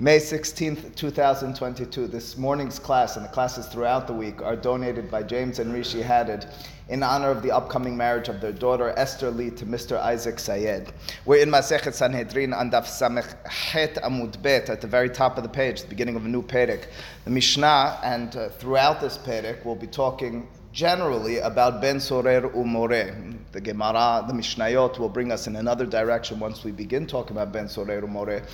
May 16th, 2022. This morning's class and the classes throughout the week are donated by James and Rishi Haddad in honor of the upcoming marriage of their daughter Esther Lee to Mr. Isaac Sayed. We're in Masechet Sanhedrin on Daf Samech Het Amud Bet at the very top of the page, the beginning of a new Perek. The Mishnah and uh, throughout this Perek we'll be talking generally about Ben Sorer Umore. The Gemara, the Mishnayot will bring us in another direction once we begin talking about Ben Sorer Umore.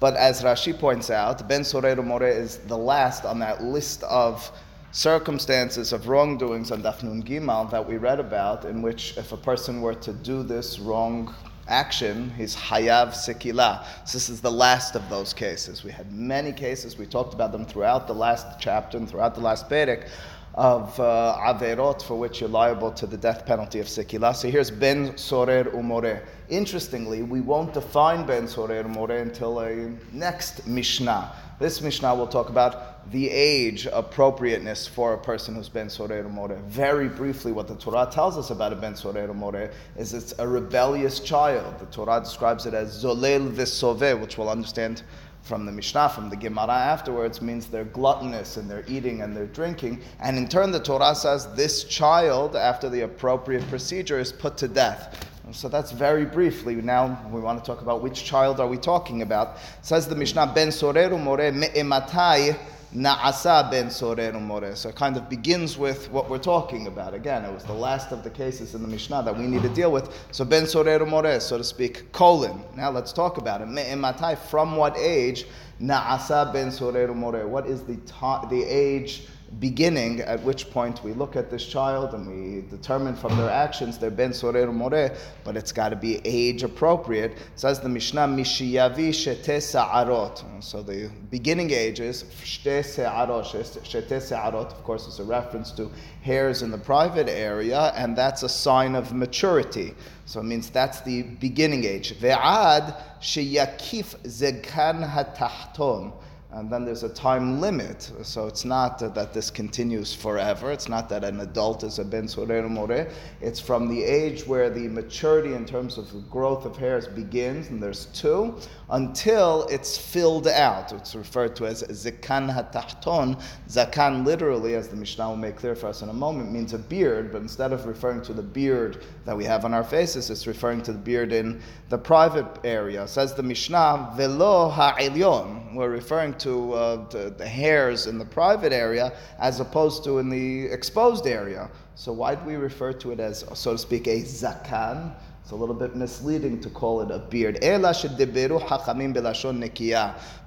But as Rashi points out, Ben Sorer More is the last on that list of circumstances of wrongdoings on Dafnun Gimal that we read about, in which if a person were to do this wrong action, he's hayav sekila. So this is the last of those cases. We had many cases, we talked about them throughout the last chapter and throughout the last Perek of uh, averot for which you're liable to the death penalty of sekila. So here's ben sorer umore. Interestingly, we won't define ben sorer umore until a next mishnah. This mishnah will talk about the age appropriateness for a person who's ben sorer umore. Very briefly, what the Torah tells us about a ben sorer umore is it's a rebellious child. The Torah describes it as zolel v'sove, which we'll understand from the Mishnah, from the Gemara afterwards, means they're gluttonous and they're eating and they're drinking. And in turn, the Torah says this child, after the appropriate procedure, is put to death. So that's very briefly. Now we want to talk about which child are we talking about. Says the Mishnah, Ben Soreru More Me'ematai Na'asa ben sorer umore. So it kind of begins with what we're talking about. Again, it was the last of the cases in the Mishnah that we need to deal with. So ben sorer umore, so to speak, colon. Now let's talk about it. Me'ematai, from what age? Na'asa ben sorer umore. What is the, ta- the age beginning, at which point we look at this child and we determine from their actions they're ben sorer more, but it's got to be age appropriate. It says the Mishnah, Mishiyavi shete sa'arot. So the beginning age is shete sa'arot. Shete sa'arot, of course, is a reference to hairs in the private area, and that's a sign of maturity. So it means that's the beginning age. Ve'ad sheyakif zekan hatahton and then there's a time limit. So it's not that this continues forever. It's not that an adult is a ben sorer more. It's from the age where the maturity in terms of the growth of hairs begins, and there's two, until it's filled out. It's referred to as zikan hatahton. Zakan literally, as the Mishnah will make clear for us in a moment, means a beard, but instead of referring to the beard that we have on our faces, it's referring to the beard in the private area. Says the Mishnah, velo ha'ilyon. We're referring to, uh, to the hairs in the private area as opposed to in the exposed area. So why do we refer to it as, so to speak, a zakan? It's a little bit misleading to call it a beard.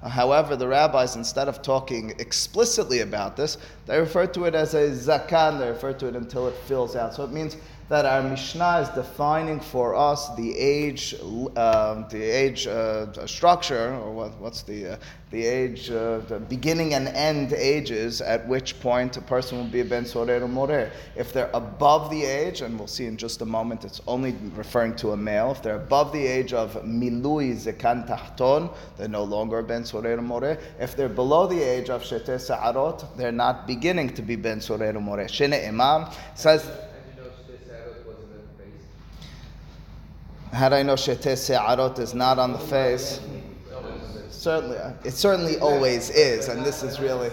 However, the rabbis, instead of talking explicitly about this, they refer to it as a zakan. They refer to it until it fills out. So it means that our Mishnah is defining for us the age, uh, the age uh, structure, or what, what's the uh, the age, uh, the beginning and end ages at which point a person will be a ben sorer or more. If they're above the age, and we'll see in just a moment, it's only referring to a male. If they're above the age of milui zekan tahton, they're no longer a ben sorer or more. If they're below the age of shete sa'arot, they're not beginning to be ben sorer or more. Shene Imam says. Had I know Se'arot is not on the face, certainly, it certainly always is, and this is really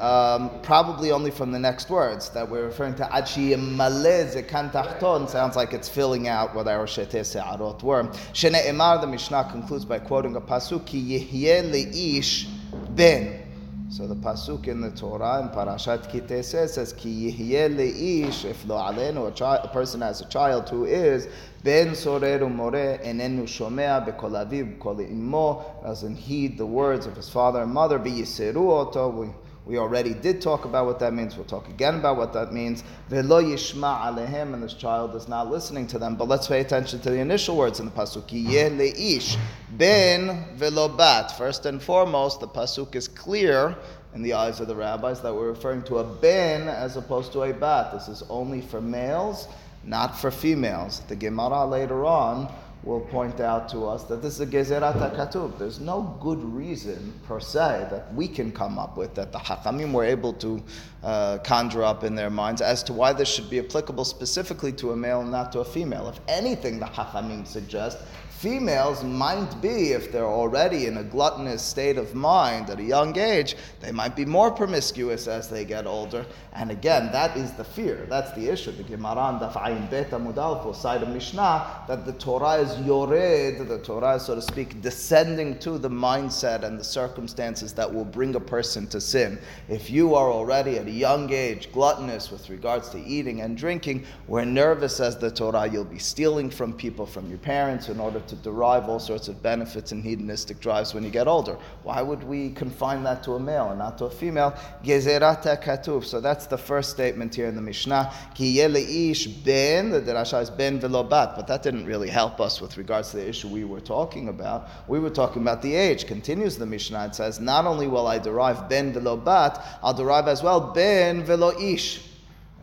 um, probably only from the next words that we're referring to. Tachton sounds like it's filling out what our Shete Se'arot were. Shene Emar, the Mishnah concludes by quoting a pasuk, Ki Yihye Le'ish Ben. So the pasuk in the Torah in Parashat Kitese says, "Ki yihyeh leish if lo alenu a, person has a child who is ben sorer umore enenu shomea bekol aviv kol imo doesn't heed the words of his father and mother be oto." We, already did talk about what that means. We'll talk again about what that means. Velo yishma alehem, and this child is not listening to them. But let's pay attention to the initial words in the pasuk. Yeh mm-hmm. leish ben velo bat. First and foremost, the pasuk is clear in the eyes of the rabbis that we're referring to a ben as opposed to a bat. This is only for males, not for females. The Gemara later on will point out to us that this is a Gezerat HaKatuv. There's no good reason per se that we can come up with, that the Hakamim were able to uh, conjure up in their minds as to why this should be applicable specifically to a male not to a female. If anything, the Hakamim suggest Females might be, if they're already in a gluttonous state of mind at a young age, they might be more promiscuous as they get older. And again, that is the fear. That's the issue. The Gemara and Daf'ayin Beta Mudal will cite a Mishnah that the Torah is yored, the Torah is, so to speak, descending to the mindset and the circumstances that will bring a person to sin. If you are already at a young age gluttonous with regards to eating and drinking, we're nervous as the Torah, you'll be stealing from people, from your parents, in order to derive all sorts of benefits and hedonistic drives when you get older. Why would we confine that to a male and not to a female? Gezerata katuv. So that's the first statement here in the Mishnah. Ki ish ben, the derasha is ben velobat, but that didn't really help us with regards to the issue we were talking about. We were talking about the age. Continues the Mishnah. It says, not only will I derive ben velobat, I'll derive as well ben velo ish.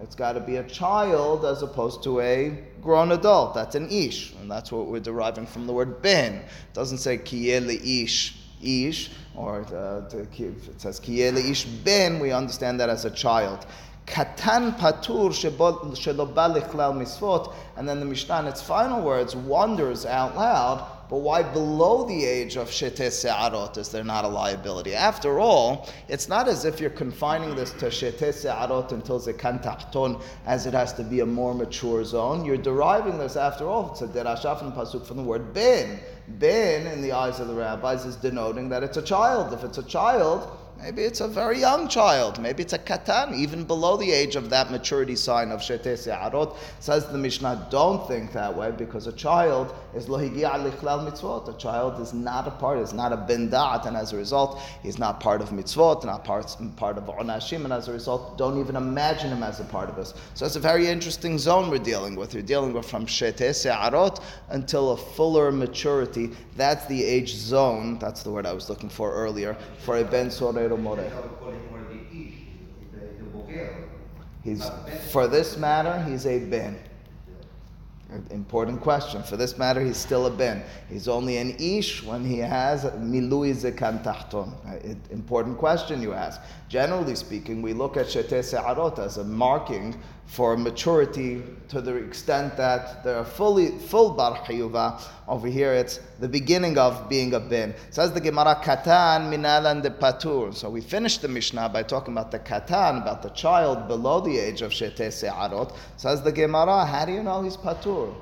It's got to be a child as opposed to a grown adult. That's an ish, and that's what we're deriving from the word ben. It doesn't say kiyele ish ish, or uh, it says kiyele ish ben. We understand that as a child. Katan patur shelo misfot, and then the Mishnah its final words wonders out loud but why below the age of Shete Se'arot is there not a liability? After all, it's not as if you're confining this to Shete Se'arot until Zekan Tahton, as it has to be a more mature zone. You're deriving this, after all, it's a derashaf and pasuk from the word ben. Ben, in the eyes of the rabbis, is denoting that it's a child. If it's a child, Maybe it's a very young child. Maybe it's a katan, even below the age of that maturity sign of shete se'arot. Says the Mishnah, don't think that way because a child is lohigia lichlal mitzvot. A child is not a part, is not a bendat, and as a result, he's not part of mitzvot, not part, part of onashim, and as a result, don't even imagine him as a part of us. So it's a very interesting zone we're dealing with. We're dealing with from shete se'arot until a fuller maturity. That's the age zone, that's the word I was looking for earlier, for a ben He's, for this matter, he's a ben. Important question. For this matter, he's still a ben. He's only an ish when he has milui zekan tahton. Uh, important question you ask. Generally speaking, we look at shete se'arot as a marking for maturity to the extent that they're fully full bar chiyuva. Over here, it's the beginning of being a bin. Says the Gemara, katan minalan de patur. So we finished the Mishnah by talking about the katan, about the child below the age of shete se'arot. Says the Gemara, how do you know he's patur?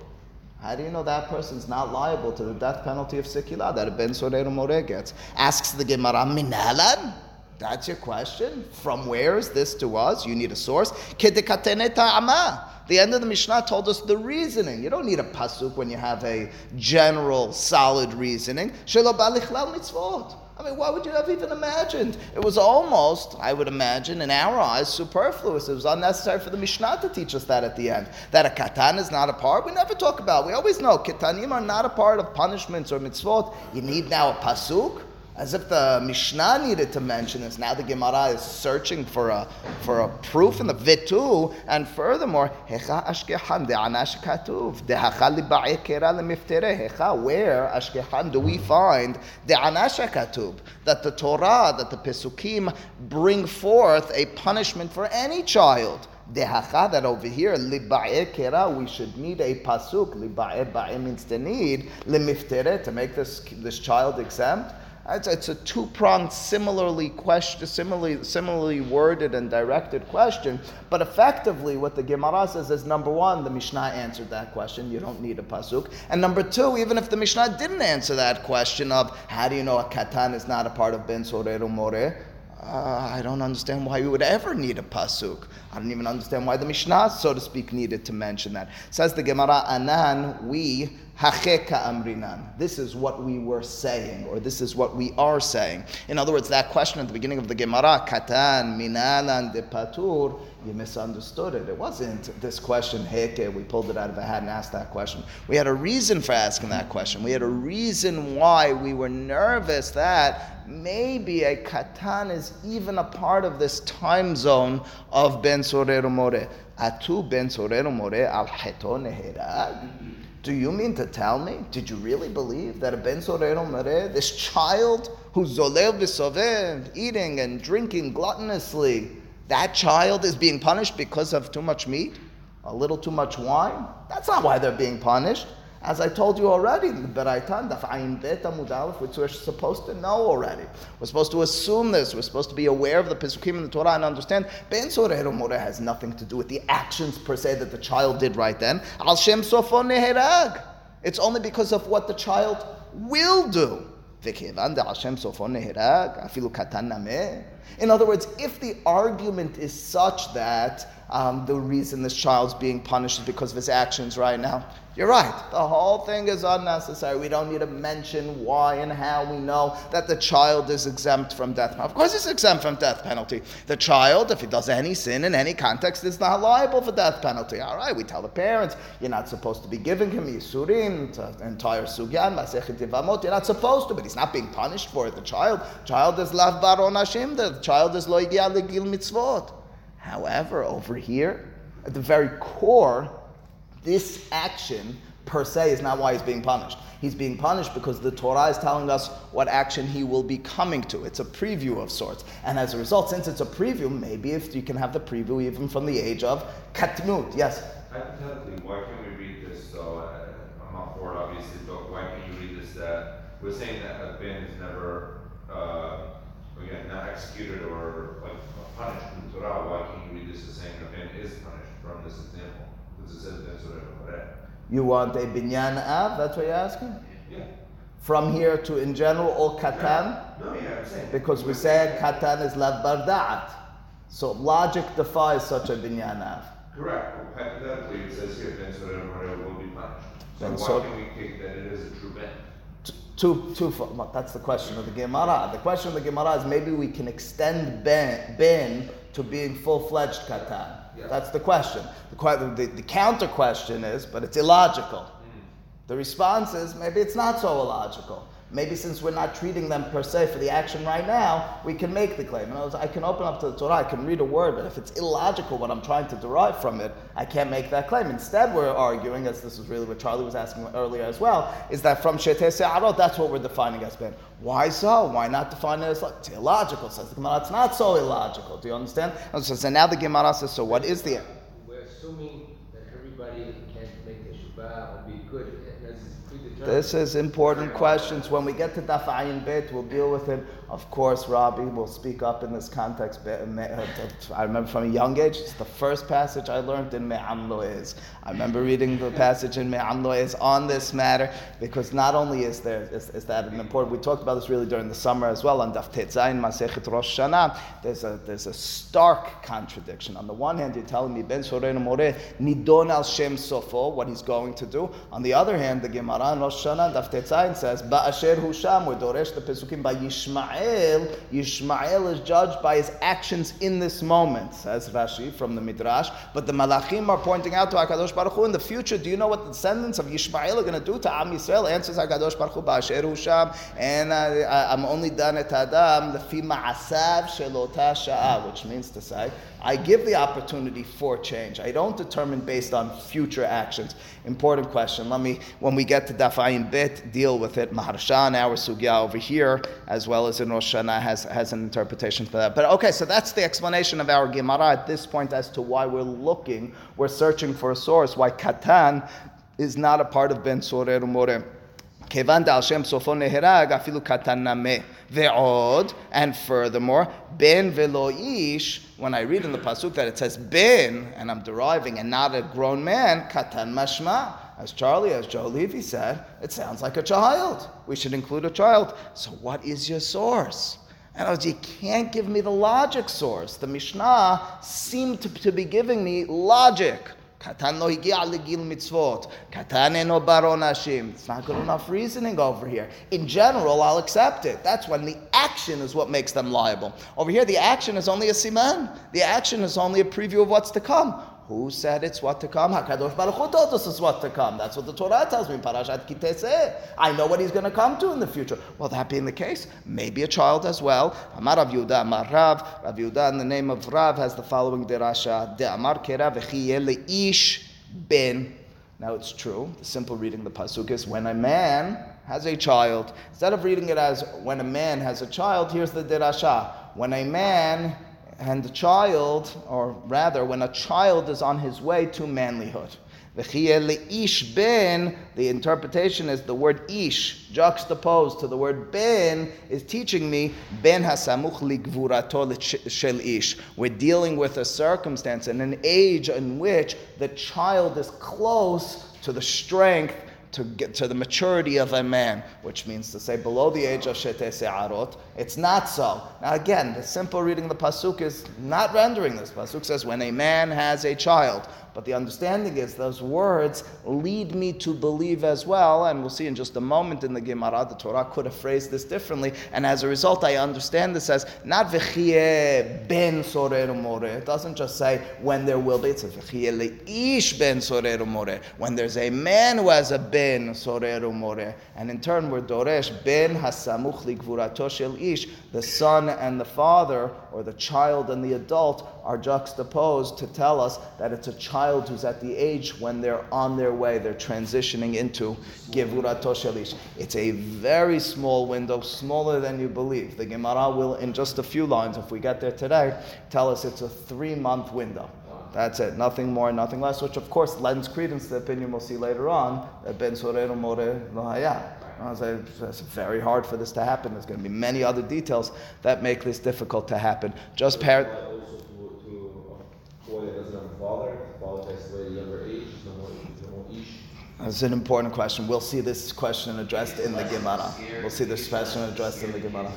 How do you know that person's not liable to the death penalty of sikila that a ben sorer more gets? Asks the Gemara, minalan. That's your question. From where is this to us? You need a source. The end of the Mishnah told us the reasoning. You don't need a pasuk when you have a general, solid reasoning. I mean, why would you have even imagined? It was almost, I would imagine, in our eyes, superfluous. It was unnecessary for the Mishnah to teach us that at the end. That a katan is not a part. We never talk about. We always know katanim are not a part of punishments or mitzvot. You need now a pasuk as if the Mishnah needed to mention this. Now the Gemara is searching for a for a proof in the Vitu, and furthermore, Hecha Ashkehan de'anash katuv de'hacha liba'ekera lemiftere. Hecha, where Ashkehan do we find de'anash katuv that the Torah, that the Pesukim bring forth a punishment for any child? Dehacha, that over here, liba'e kera, we should need a pasuk. Liba'e ba'e means to need, lemiftere, to make this, this child exempt. It's, a two pronged, similarly question, similarly, similarly worded and directed question. But effectively, what the Gemara says is number one, the Mishnah answered that question. You don't need a pasuk. And number two, even if the Mishnah didn't answer that question of how do you know a katan is not a part of ben sorero more, uh, I don't understand why we would ever need a pasuk. I don't even understand why the Mishnah, so to speak, needed to mention that. Says the Gemara, Anan, we, hacheka amrinan. This is what we were saying, or this is what we are saying. In other words, that question at the beginning of the Gemara, katan, minalan, de patur, you misunderstood it. It wasn't this question, heke, we pulled it out of a hat and asked that question. We had a reason for asking that question. We had a reason why we were nervous that maybe a katan is even a part of this time zone of Ben Sorero More. Atu Ben Sorero More al Heto Neherag. Do you mean to tell me? Did you really believe that a ben sorero mereh, this child who's zolel v'soved, eating and drinking gluttonously, that child is being punished because of too much meat, a little too much wine? That's not why they're being punished. As I told you already, the Beraitan, Daf Ayin Bet Amud which we're supposed to know already. We're supposed to assume this. We're supposed to be aware of the Pesukim in the Torah and understand Ben Soreh has nothing to do with the actions per se that the child did right then. Al Shem Sofon Neherag. It's only because of what the child will do. In other words, if the argument is such that um, the reason this child's being punished is because of his actions right now, you're right. The whole thing is unnecessary. We don't need to mention why and how we know that the child is exempt from death penalty. Of course, he's exempt from death penalty. The child, if he does any sin in any context, is not liable for death penalty. All right, we tell the parents, you're not supposed to be giving him yisurim, entire sugyan, masechet yevamot. You're not supposed to, but he's not being punished for it. The child, child is lav baron hashim. The child is lo legil mitzvot. However, over here, at the very core this action per se is not why he's being punished. He's being punished because the Torah is telling us what action he will be coming to. It's a preview of sorts. And as a result, since it's a preview, maybe if you can have the preview even from the age of katnut. Yes? Hypothetically, why can't we read this? So uh, I'm not for it, obviously, but why can't you read this that we're saying that a bin is never, uh, again, not executed or like punished in the Torah? Why can't you read this as saying a bin is punished from this example? You want a binyan av? That's what you're asking? Yeah. From here to in general, all katan? No, yeah, I'm saying. Because we said katan is lav barda'at. So logic defies such a binyan av. Correct. Well, hypothetically, it says here, ben soreh will be punished. So Ben why sor- can we take that it is a true ben? Two, two, that's the question of the Gemara. The question of the Gemara is maybe we can extend ben, ben to being full-fledged katan. Yeah. That's the question. The, the, the, counter question is, but it's illogical. Mm. The response is maybe it's not so illogical. Maybe since we're not treating them per se for the action right now, we can make the claim. Words, I can open up to the Torah, I can read a word, but if it's illogical what I'm trying to derive from it, I can't make that claim. Instead, we're arguing, as this is really what Charlie was asking earlier as well, is that from Sheteh Se'arot, that's what we're defining as Ben. Why so? Why not define it as like, it's illogical? Says the Gemara, it's not so illogical. Do you understand? And so, so now the Gemara says, so what is the. We're assuming that everybody can make the Shubah or be good this is important questions. When we get to Daf Ayin Bet, we'll deal with it. Of course, Rabbi will speak up in this context. Uh, uh, I remember from a young age, it's the first passage I learned in Me'am. I remember reading the passage in Me'am on this matter because not only is there is, is, that an important, we talked about this really during the summer as well on Daf Tetzayin Masechet Rosh Hashanah. There's a, there's a stark contradiction. On the one hand, you're telling me Ben Soreinu More Nidon al Shem Sofo, what he's going to do. On the other hand, the Gemara in Rosh Hashanah, Daf says, Ba'asher Husham, we Doresh the Pesukim by Yishmael Yishmael, Yishmael is judged by his actions in this moment, says Rashi from the Midrash. But the Malachim are pointing out to HaKadosh Baruch Hu in the future, do you know what the descendants of Yishmael are going to do to Am Yisrael? Answers HaKadosh Baruch Hu, Ba'asher Husham, and uh, I'm only done at Adam, lefi ma'asav shelota which means to say, I give the opportunity for change. I don't determine based on future actions. Important question. Let me, when we get to Dafayin Bit, deal with it. Maharshan, our sugya over here, as well as in Rosh Hashanah, has, has an interpretation for that. But okay, so that's the explanation of our Gemara at this point as to why we're looking, we're searching for a source, why Katan is not a part of Ben Sorer Umoreh. כיוון דעל שם סופו נהרג, אפילו קטן נמה. ועוד, and furthermore, ben velo ish, when I read in the pasuk that it says ben, and I'm deriving, and not a grown man, katan mashma. As Charlie, as Joe Levy said, it sounds like a child. We should include a child. So what is your source? And I was, you can't give me the logic source. The Mishnah seemed to, to be giving me logic. It's not good enough reasoning over here. In general, I'll accept it. That's when the action is what makes them liable. Over here, the action is only a siman. The action is only a preview of what's to come. Who said it's what to come? Hakadosh Baruch Hu told us it's what to come. That's what the Torah tells me in Parashat Kiteseh. I know what he's going to come to in the future. Well, that being the case, maybe a child as well. Amar Rav Yehuda, Amar Rav. Rav Yehuda in the name of Rav has the following derasha: De Amar Kera ish ben. Now it's true. The simple reading the pasuk is when a man has a child. Instead of reading it as when a man has a child, here's the dirasha. When a man and a child, or rather, when a child is on his way to manlyhood. ben, the interpretation is the word ish, juxtaposed to the word ben, is teaching me ben hasamuch ligvurato shel ish. We're dealing with a circumstance and an age in which the child is close to the strength to get to the maturity of a man, which means to say below the age of shete se'arot. It's not so. Now again, the simple reading of the pasuk is not rendering this. Pasuk says when a man has a child. But the understanding is those words lead me to believe as well, and we'll see in just a moment in the Gemara, the Torah could have phrased this differently, and as a result, I understand this as not v'chie ben sorer more. It doesn't just say when there will be, it's v'chie leish ben sorer more. When there's a man who has a ben and in turn we're doresh ben hasamuch likvurato shel ish, the son and the father, or the child and the adult, are juxtaposed to tell us that it's a child who's at the age when they're on their way, they're transitioning into Gevurato Shelish. It's a very small window, smaller than you believe. The Gemara will, in just a few lines, if we get there today, tell us it's a three month window. That's it. Nothing more, nothing less, which of course lends credence to the opinion we'll see later on that Ben Sorero More Lohaya. It's very hard for this to happen. There's going to be many other details that make this difficult to happen. Just parrot boy that doesn't have father, the father passes away at a younger age, no more, no more ish. That's an important question. We'll see this question addressed in the Gemara. We'll see this question addressed in the Gemara.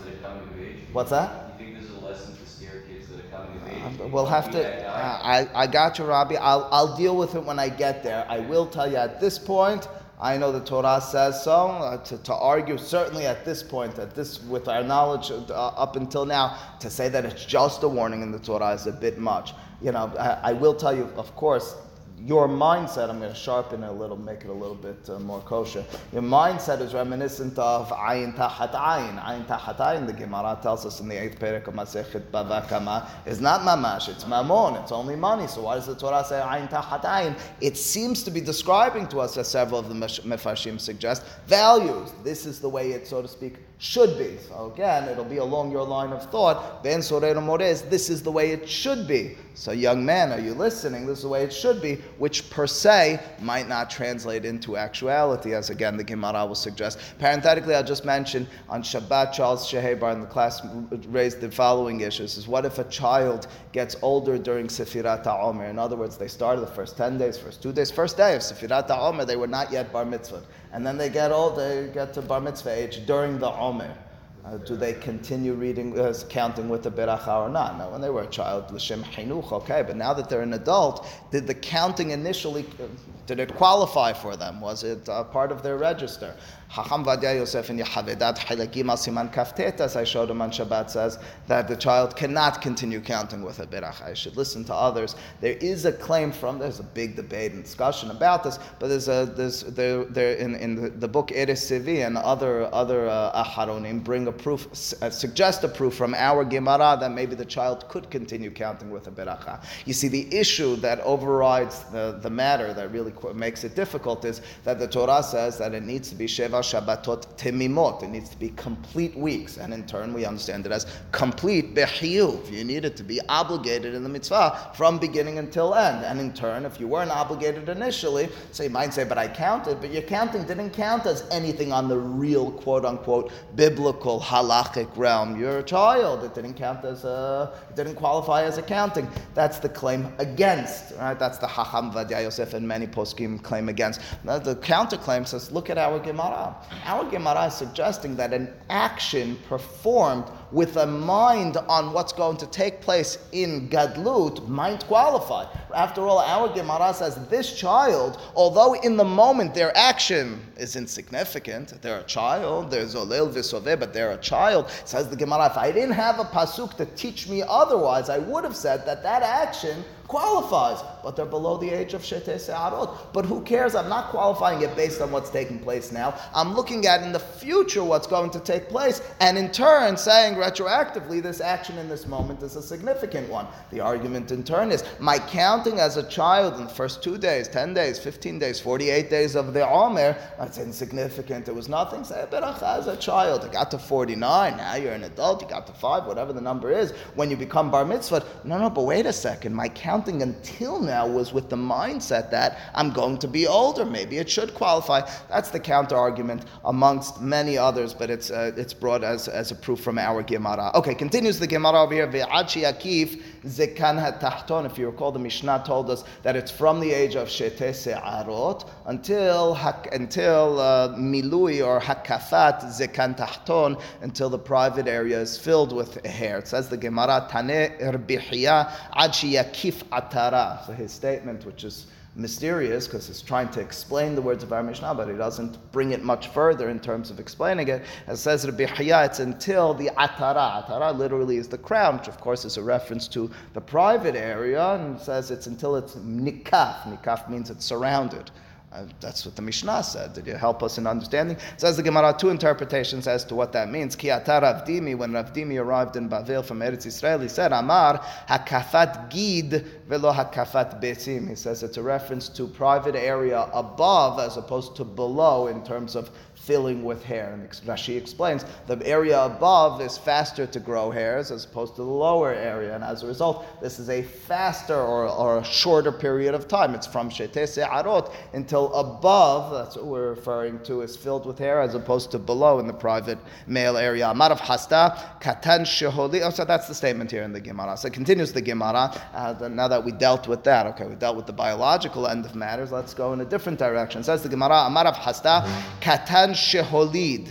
What's that? You think there's a lesson to scare kids that are coming of age? Uh, we'll have to. Uh, I, I got you, Robbie. I'll, I'll deal with it when I get there. I will tell you at this point. I know the Torah says so. Uh, to, to argue, certainly at this point, at this with our knowledge uh, up until now, to say that it's just a warning in the Torah is a bit much you know, I, I, will tell you, of course, your mindset, I'm going to sharpen it a little, make it a little bit uh, more kosher. Your mindset is reminiscent of ayin tahat ayin. Ayin tahat ayin, the Gemara tells us in the eighth perek of Masechet Bava Kama, is not mamash, it's mamon, it's only money. So why does the Torah say ayin tahat ayin? It seems to be describing to us, as several of the Mefarshim suggest, values. This is the way it, so to speak, should be. So again, it'll be along your line of thought. Ben Sorero Mores, this is the way it should be. So, young man, are you listening? This is the way it should be, which per se might not translate into actuality, as again the Gemara will suggest. Parenthetically, I'll just mention on Shabbat, Charles Shehebar in the class raised the following issues: is what if a child gets older during Sefirat HaOmer? In other words, they started the first 10 days, first two days, first day of Sefirat HaOmer, they were not yet bar mitzvah. And then they get old, they get to bar mitzvah age during the Omer. Uh, do they continue reading, uh, counting with the beracha or not? Now, when they were a child, l'shem chinuch, okay, but now that they're an adult, did the counting initially, uh, did it qualify for them? Was it uh, part of their register? Hacham Ovadia Yosef in Yechaveh Da'at Halakim al Siman Kaftet, as I showed him on Shabbat, says that the child cannot continue counting with a berach. I should listen to others. There is a claim from, there's a big debate and discussion about this, but there's a, there's, there, there in, in the, the book Eretz Tzvi and other, other uh, Aharonim bring a proof, uh, suggest a proof from our Gemara that maybe the child could continue counting with a beracha. You see, the issue that overrides the, the matter that really makes it difficult is that the Torah says that it needs to be Sheva Shabbatot Temimot. It needs to be complete weeks. And in turn, we understand it as complete Behiyuv. You need it to be obligated in the mitzvah from beginning until end. And in turn, if you weren't obligated initially, so you might say, but I counted, but your counting didn't count as anything on the real quote unquote biblical halachic realm. You're a child. It didn't count as a, it didn't qualify as accounting. That's the claim against, right? That's the Hacham Ovadia Yosef and many poskim claim against. Now, the counterclaim says, look at our Gemara. Our Gemara is suggesting that an action performed with a mind on what's going to take place in Gadlut might qualify. After all, our Gemara says this child, although in the moment their action is insignificant, they're a child, they're Zolel but they're a child. Says the Gemara, if I didn't have a pasuk to teach me otherwise, I would have said that that action qualifies, but they're below the age of Shete Se'arot. But who cares? I'm not qualifying it based on what's taking place now. I'm looking at in the future what's going to take place, and in turn saying, retroactively, this action in this moment is a significant one. The argument in turn is my counting as a child in the first two days, 10 days, 15 days, 48 days of the Omer, that's insignificant. It was nothing. Say beracha as a child. I got to 49. Now you're an adult. You got to five, whatever the number is. When you become bar mitzvah, no, no, but wait a second. My counting until now was with the mindset that I'm going to be older. Maybe it should qualify. That's the counter argument amongst many others, but it's uh, it's brought as, as a proof from our Gemara. Okay, continues the Gemara over here. Ve'achi akif zekan hatahton. If you recall, the Mishnah told us that it's from the age of shete se'arot until until uh, milui or hakafat zekan tahton until the private area is filled with hair. It says the Gemara tane irbihiya ad yakif atara. So his statement, which is mysterious because it's trying to explain the words of our Mishnah, but it doesn't bring it much further in terms of explaining it. As says Rabbi Chaya, it's until the atara. Atara literally is the crown, which of course is a reference to the private area, and it says it's until it's nikaf. Nikaf means it's surrounded. Uh, that's what the Mishnah said. Did you help us in understanding? Says the Gemara, two interpretations as to what that means. Ki Rav Dimi, when Rav Dimi arrived in Bavel from Eretz Israel, he said, Amar hakafat gid velo hakafat besim. He says it's a reference to private area above as opposed to below in terms of filling with hair. And Rashi explains the area above is faster to grow hairs as opposed to the lower area. And as a result, this is a faster or, or a shorter period of time. It's from Shete Se'arot until above, that's what we're referring to, is filled with hair as opposed to below in the private male area. Amarav Hisda, Katan Sheholi. Oh, so that's the statement here in the Gemara. So it continues the Gemara. Uh, now that we dealt with that, okay, we dealt with the biological end of matters, let's go in a different direction. Says the Gemara, Amarav Hisda, Katan sheholid.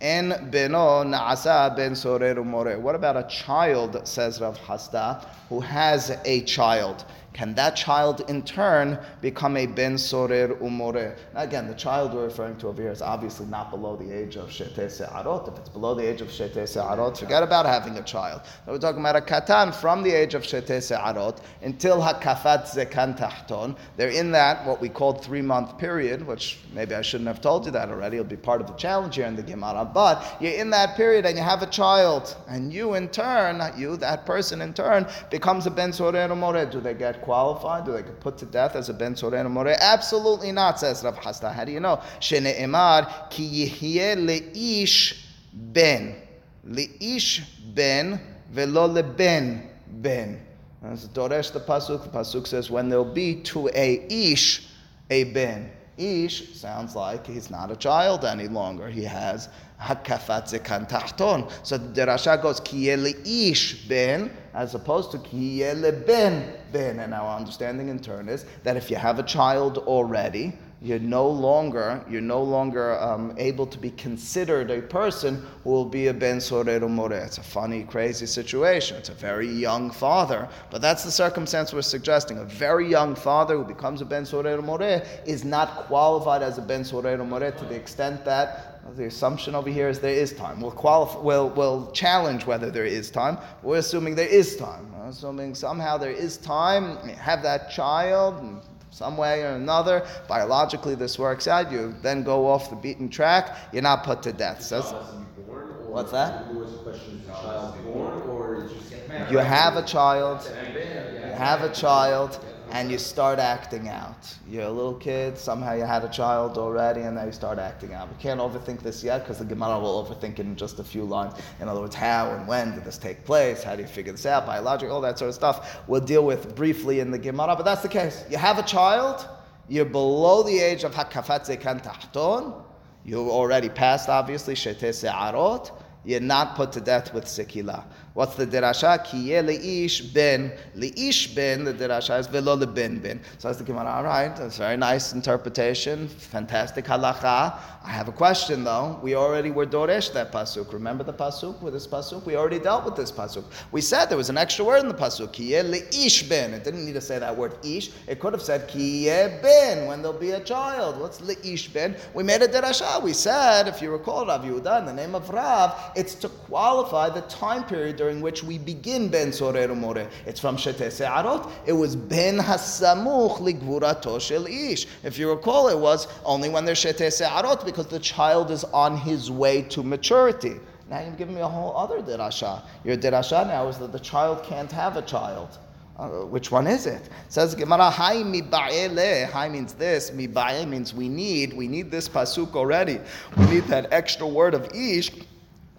En beno naasa ben sorer more. What about a child, says Rav Hisda, who has a child? Can that child in turn become a ben sorer umore? Again, the child we're referring to over here is obviously not below the age of shete se'arot. If it's below the age of shete se'arot, forget about having a child. we're talking about a katan from the age of shete se'arot until hakafat zekan tahton. They're in that, what we call three month period, which maybe I shouldn't have told you that already. It'll be part of the challenge here in the Gemara. But you're in that period and you have a child, and you in turn, not you, that person in turn, becomes a ben sorer umore. Do they get qualified? Do they get put to death as a ben soren more? Absolutely not, says Rav Hisda. How do you know? Shene emar ki yihye leish ben. Leish ben velo leben ben. As Doresh the Pasuk, the Pasuk says, when there'll be to a ish, a ben. Ish sounds like he's not a child any longer. He has tahton. So the Rasha goes, ki ish ben, as opposed to ki ben ben. And our understanding in turn is that if you have a child already, you're no longer you're no longer um, able to be considered a person who will be a ben sorero more. It's a funny, crazy situation. It's a very young father, but that's the circumstance we're suggesting. A very young father who becomes a ben sorero more is not qualified as a ben sorero more to the extent that the assumption over here is there is time. We'll, qualify, we'll, we'll challenge whether there is time. We're assuming there is time. We're assuming somehow there is time. Have that child, in some way or another. Biologically, this works out. You then go off the beaten track. You're not put to death. So what's that? You have a child. You have a child and you start acting out. You're a little kid, somehow you had a child already, and now you start acting out. We can't overthink this yet because the Gemara will overthink it in just a few lines. In other words, how and when did this take place? How do you figure this out? Biological, all that sort of stuff. We'll deal with briefly in the Gemara, but that's the case. You have a child, you're below the age of Hakafat Zekan Tahton, you already passed, obviously, Shete Se'arot, you're not put to death with Sekila. What's the derasha? Ki leish ben. Leish ben, the derasha is velo ben ben. So that's the Gemara. All right, that's very nice interpretation. Fantastic halacha. I have a question though. We already were doresh that pasuk. Remember the pasuk with this pasuk? We already dealt with this pasuk. We said there was an extra word in the pasuk. Ki leish ben. It didn't need to say that word ish. It could have said ki ben when there'll be a child. What's leish ben? We made a derasha. We said, if you recall, Rav Yehuda, in the name of Rav, it's to qualify the time period during which we begin Ben Sorer More. It's from Shete Se'arot. It was Ben Hasamuch Ligvurato Shel Ish. If you recall, it was only when there's Shete Se'arot because the child is on his way to maturity. Now you've given me a whole other dirasha. Your dirasha now is that the child can't have a child. Uh, which one is it? it says Gemara, Hai le. Hai means this. Miba'e means we need. We need this pasuk already. We need that extra word of ish.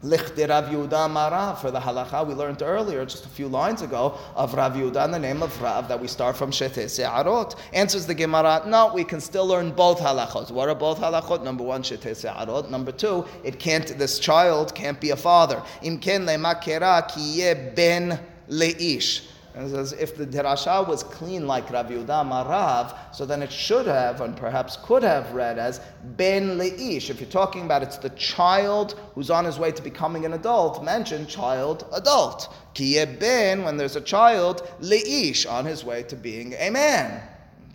Lichte Rav Yehuda Mara for the halacha we learned earlier, just a few lines ago, of Rav Yehuda the name of Rav that we start from Shete Se'arot. Answers the Gemara, no, we can still learn both halachot. What are both halachot? Number one, Shete Se'arot. Number two, it can't. This child can't be a father. Imken lemakera kiye ben leish. And says if the derasha was clean like Rabbi Yehuda Marav, so then it should have and perhaps could have read as ben leish. If you're talking about it's the child who's on his way to becoming an adult, mention child adult. Kiye ben when there's a child leish on his way to being a man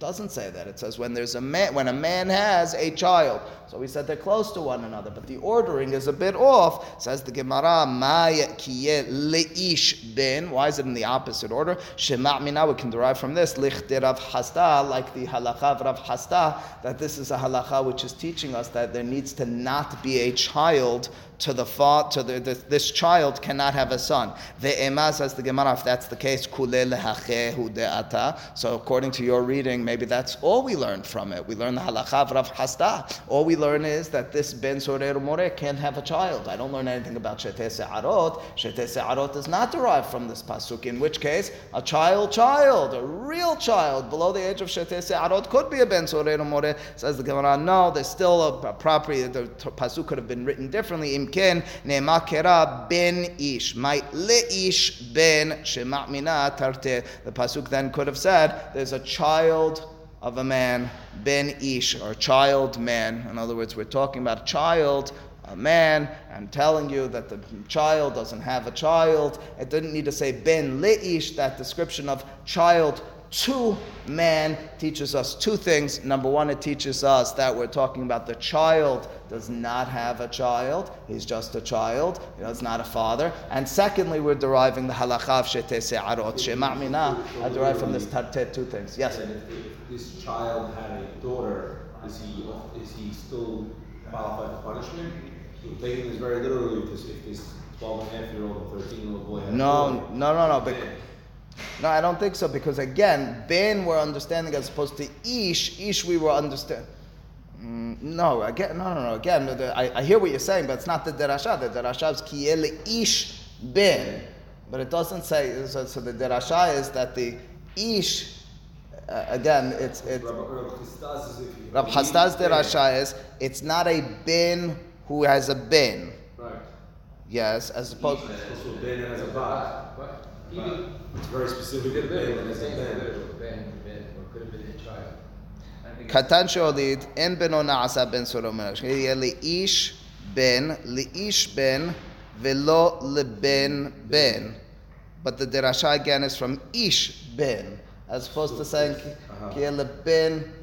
doesn't say that. It says when there's a man, when a man has a child. So we said they're close to one another, but the ordering is a bit off. Says the Gemara, Maya kiye leish ben. Why is it in the opposite order? Shema mina. We can derive from this lichte Rav Hisda, like the halacha of Rav Hisda, that this is a halacha which is teaching us that there needs to not be a child to the fa- to the, the, this child cannot have a son. Ve'ema says the Gemara, if that's the case, So according to your reading, maybe that's all we learned from it. We learn the halacha of Rav Hisda. All we learn is that this ben sorer moreh can't have a child. I don't learn anything about shete se'arot. Shete se'arot is not derived from this pasuk, in which case a child child, a real child below the age of shete se'arot could be a ben sorer moreh. Says the Gemara, no, there's still a, a property, the pasuk could have been written differently. Imken ne'makera ben ish, might le'ish ben shema'mina tarte. The pasuk then could have said, there's a child of a man, ben ish, or child man. In other words, we're talking about a child a man. I'm telling you that the child doesn't have a child. It didn't need to say ben leish, that description of child to man teaches us two things. Number one, it teaches us that we're talking about the child does not have a child. He's just a child. He's not a father. And secondly, we're deriving the halacha of shete se'arot. Shema'mina, I derive from this tartet two things. Yes? And if, if this child had a daughter, is he, is he still qualified for punishment? Taking this very literally because if this 12 and a half year old or 13 year old boy had no, no, no, no, no. No, I don't think so because again, Ben we're understanding as opposed to Ish. Ish we were understanding. Mm, no, again, no, no, no. Again, the, I, I, hear what you're saying, but it's not the derasha. The derasha is kiel ish ben, but it doesn't say. So, so the derasha is that the ish. Uh, again, it's it's. Rav Hisda's derasha is it's not a bin who has a bin. Right. Yes, as opposed. to bin has a bat. It's very specific. Ben has a ben. קטן שהוליד, אין בנו נעשה בן סורו מלך. יהיה לאיש בן, לאיש בן, ולא לבן בן. But the derasha again is from ish ben, as opposed to saying ki ben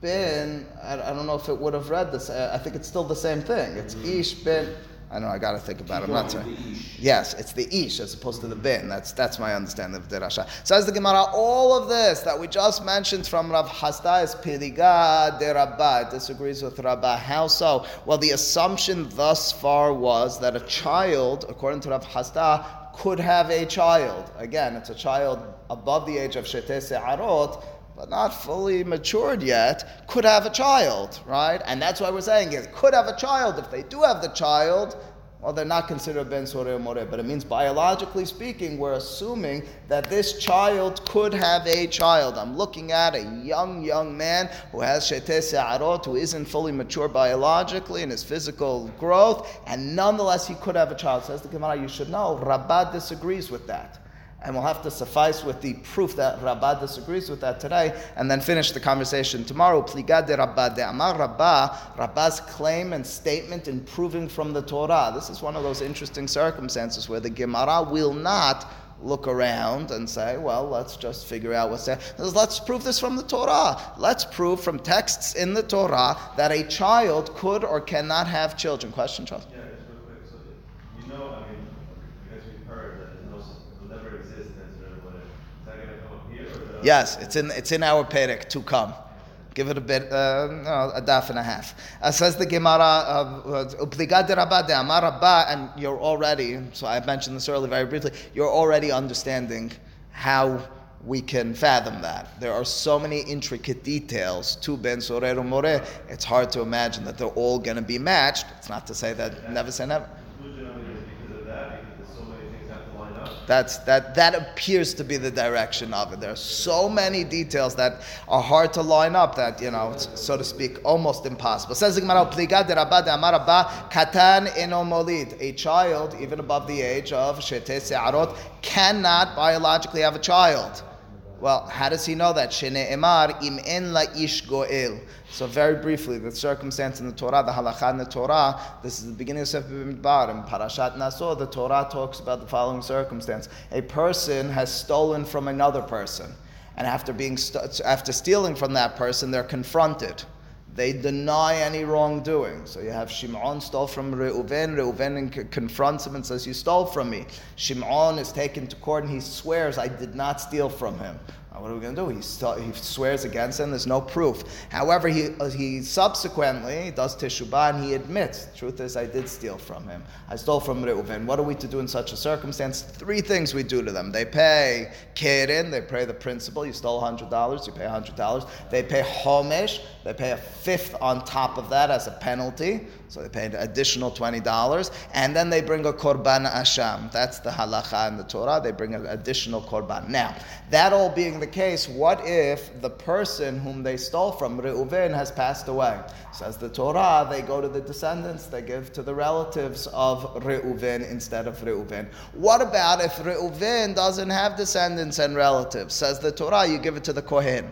ben. I, I don't know if it would have read this. I, I think it's still the same thing. It's ish ben. I don't know. I got to think about it. I'm not saying. Yes, it's the ish as opposed to the bin. That's that's my understanding of the Rasha. Says the Gemara. All of this that we just mentioned from Rav Hisda is piriga de Rabbah. It disagrees with Rabbah. How so? Well, the assumption thus far was that a child, according to Rav Hisda, could have a child. Again, it's a child above the age of shete se'arot but not fully matured yet, could have a child, right? And that's why we're saying it could have a child. If they do have the child, well, they're not considered ben sore more, but it means biologically speaking, we're assuming that this child could have a child. I'm looking at a young, young man who has shete se'arot, who isn't fully mature biologically in his physical growth, and nonetheless he could have a child. Says the Gemara, you should know, Rabbah disagrees with that and we'll have to suffice with the proof that Rabbah disagrees with that today, and then finish the conversation tomorrow. Pligad de Rabbah de Amar Rabbah, Rabbah's claim and statement in proving from the Torah. This is one of those interesting circumstances where the Gemara will not look around and say, well, let's just figure out what's there. Let's prove this from the Torah. Let's prove from texts in the Torah that a child could or cannot have children. Question, Charles? Yeah. Yes, it's in it's in our perek to come. Give it a bit, uh, a daf and a half. Uh, says the Gemara, Upligad de Rabba de Amar and you're already, so I mentioned this earlier very briefly, you're already understanding how we can fathom that. There are so many intricate details to Ben Sorero More, it's hard to imagine that they're all going to be matched. It's not to say that never say never. Conclusion of it is because of that, because so many things have to line up. That's that that appears to be the direction of it. There are so many details that are hard to line up that, you know, so to speak, almost impossible. Says the Gemara, "Pliga de Rabba de Amar Rabba, katan eno molid." A child, even above the age of shete se'arot, cannot biologically have a child. Well, how does he know that? Shene emar im en la ish goel. So very briefly, the circumstance in the Torah, the halakha in the Torah, this is the beginning of Sefer Bimidbar. In Parashat Naso, the Torah talks about the following circumstance: a person has stolen from another person, and after being st- after stealing from that person, they're confronted. They deny any wrongdoing. So you have Shimon stole from Reuven. Reuven confronts him and says, "You stole from me." Shimon is taken to court and he swears, "I did not steal from him." Uh, What are we going to do? He, he swears against him. There's no proof. However, he, uh, he subsequently does teshubah and he admits, truth is, I did steal from him. I stole from Reuven. What are we to do in such a circumstance? Three things we do to them. They pay keren, they pay the principal. You stole $100, you pay $100. They pay homesh, they pay a fifth on top of that as a penalty. So they an additional $20. And then they bring a korban asham. That's the halacha in the Torah. They bring an additional korban. Now, that all being the case, what if the person whom they stole from, Reuven, has passed away? Says the Torah, they go to the descendants, they give to the relatives of Reuven instead of Reuven. What about if Reuven doesn't have descendants and relatives? Says the Torah, you give it to the Kohen.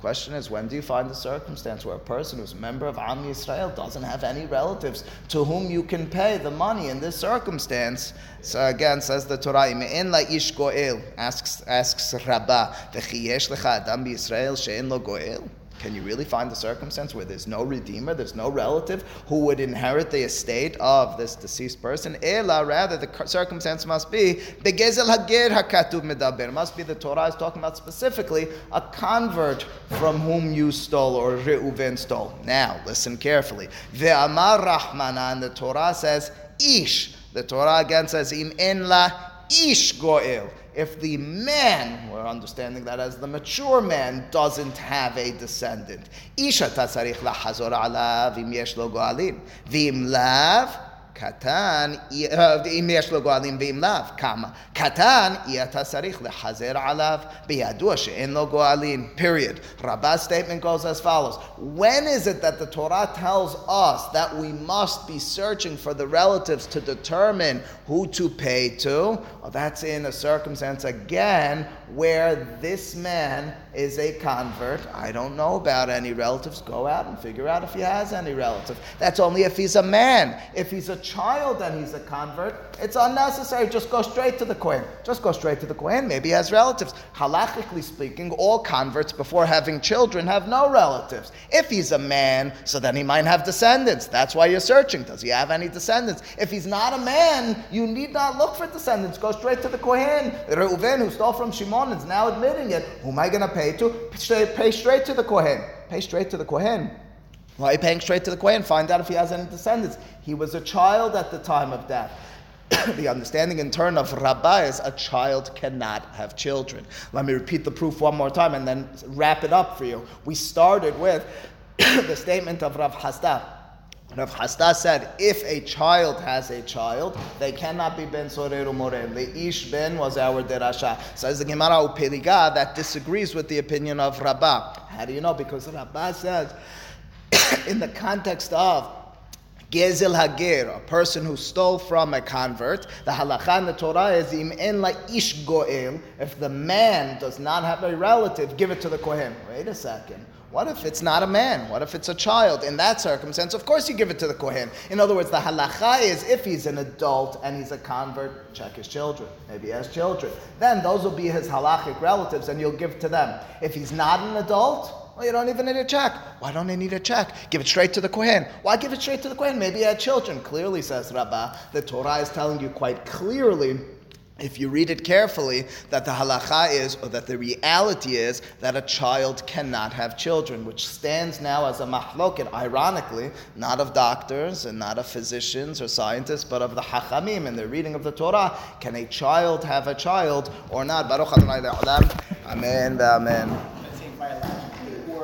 Question is, when do you find a circumstance where a person who's a member of Am Yisrael doesn't have any relatives to whom you can pay the money in this circumstance? So again, says the Torah, "Me'en la ish goel," asks asks Rabbah, "V'chi yesh lecha adam b'Yisrael she'en lo goel." Can you really find a circumstance where there's no redeemer, there's no relative who would inherit the estate of this deceased person? Ela, rather, the circumstance must be begezel hagir hakatuv medaber. Must be the Torah is talking about specifically a convert from whom you stole or Reuven stole. Now, listen carefully. Ve'amar Rahmana, and the Torah says ish. The Torah again says im en la ish goel if the man, we're understanding that as the mature man, doesn't have a descendant. Isha tasarich lahazor alav im yesh lo goalim. V'im lav, קטן, אם יש לו גואלים ואם לאו, כמה? קטן, יהיה אתה צריך לחזר עליו בידוע שאין לו גואלים, period. Rabbah's statement goes as follows. When is it that the Torah tells us that we must be searching for the relatives to determine who to pay to? Well, that's in a circumstance, again, where this man is a convert. I don't know about any relatives. Go out and figure out if he has any relatives. That's only if he's a man. If he's a child and he's a convert, it's unnecessary. Just go straight to the Kohen. Just go straight to the Kohen. Maybe he has relatives. Halachically speaking, all converts before having children have no relatives. If he's a man, so then he might have descendants. That's why you're searching. Does he have any descendants? If he's not a man, you need not look for descendants. Go straight to the Kohen. Reuven, who stole from Shimon, is now admitting it. Who am I going to pay to? Pay straight to the Kohen. Pay straight to the Kohen. Why are you paying straight to the Kohen? Find out if he has any descendants. He was a child at the time of death. the understanding in turn of Rabbah is a child cannot have children. Let me repeat the proof one more time and then wrap it up for you. We started with the statement of Rav Hisda. Rav Hisda said, if a child has a child, they cannot be ben sorer umoreh. The ish ben was our derasha. Says the Gemara Upeliga that disagrees with the opinion of Rabbah. How do you know? Because Rabbah says, in the context of Gezel Hagir, a person who stole from a convert, the halacha in the Torah is im en la ish goel. If the man does not have a relative, give it to the kohen. Wait a second. What if it's not a man? What if it's a child? In that circumstance, of course you give it to the kohen. In other words, the halacha is if he's an adult and he's a convert, check his children. Maybe he has children. Then those will be his halachic relatives, and you'll give to them. If he's not an adult, well, you don't even need a check. Why don't they need a check? Give it straight to the Kohen. Why give it straight to the Kohen? Maybe he had children. Clearly, says Rabbah, the Torah is telling you quite clearly if you read it carefully, that the halacha is, or that the reality is, that a child cannot have children, which stands now as a mahloket, ironically, not of doctors and not of physicians or scientists, but of the hachamim in the reading of the Torah. Can a child have a child or not? Baruch Adonai Amen. Amen.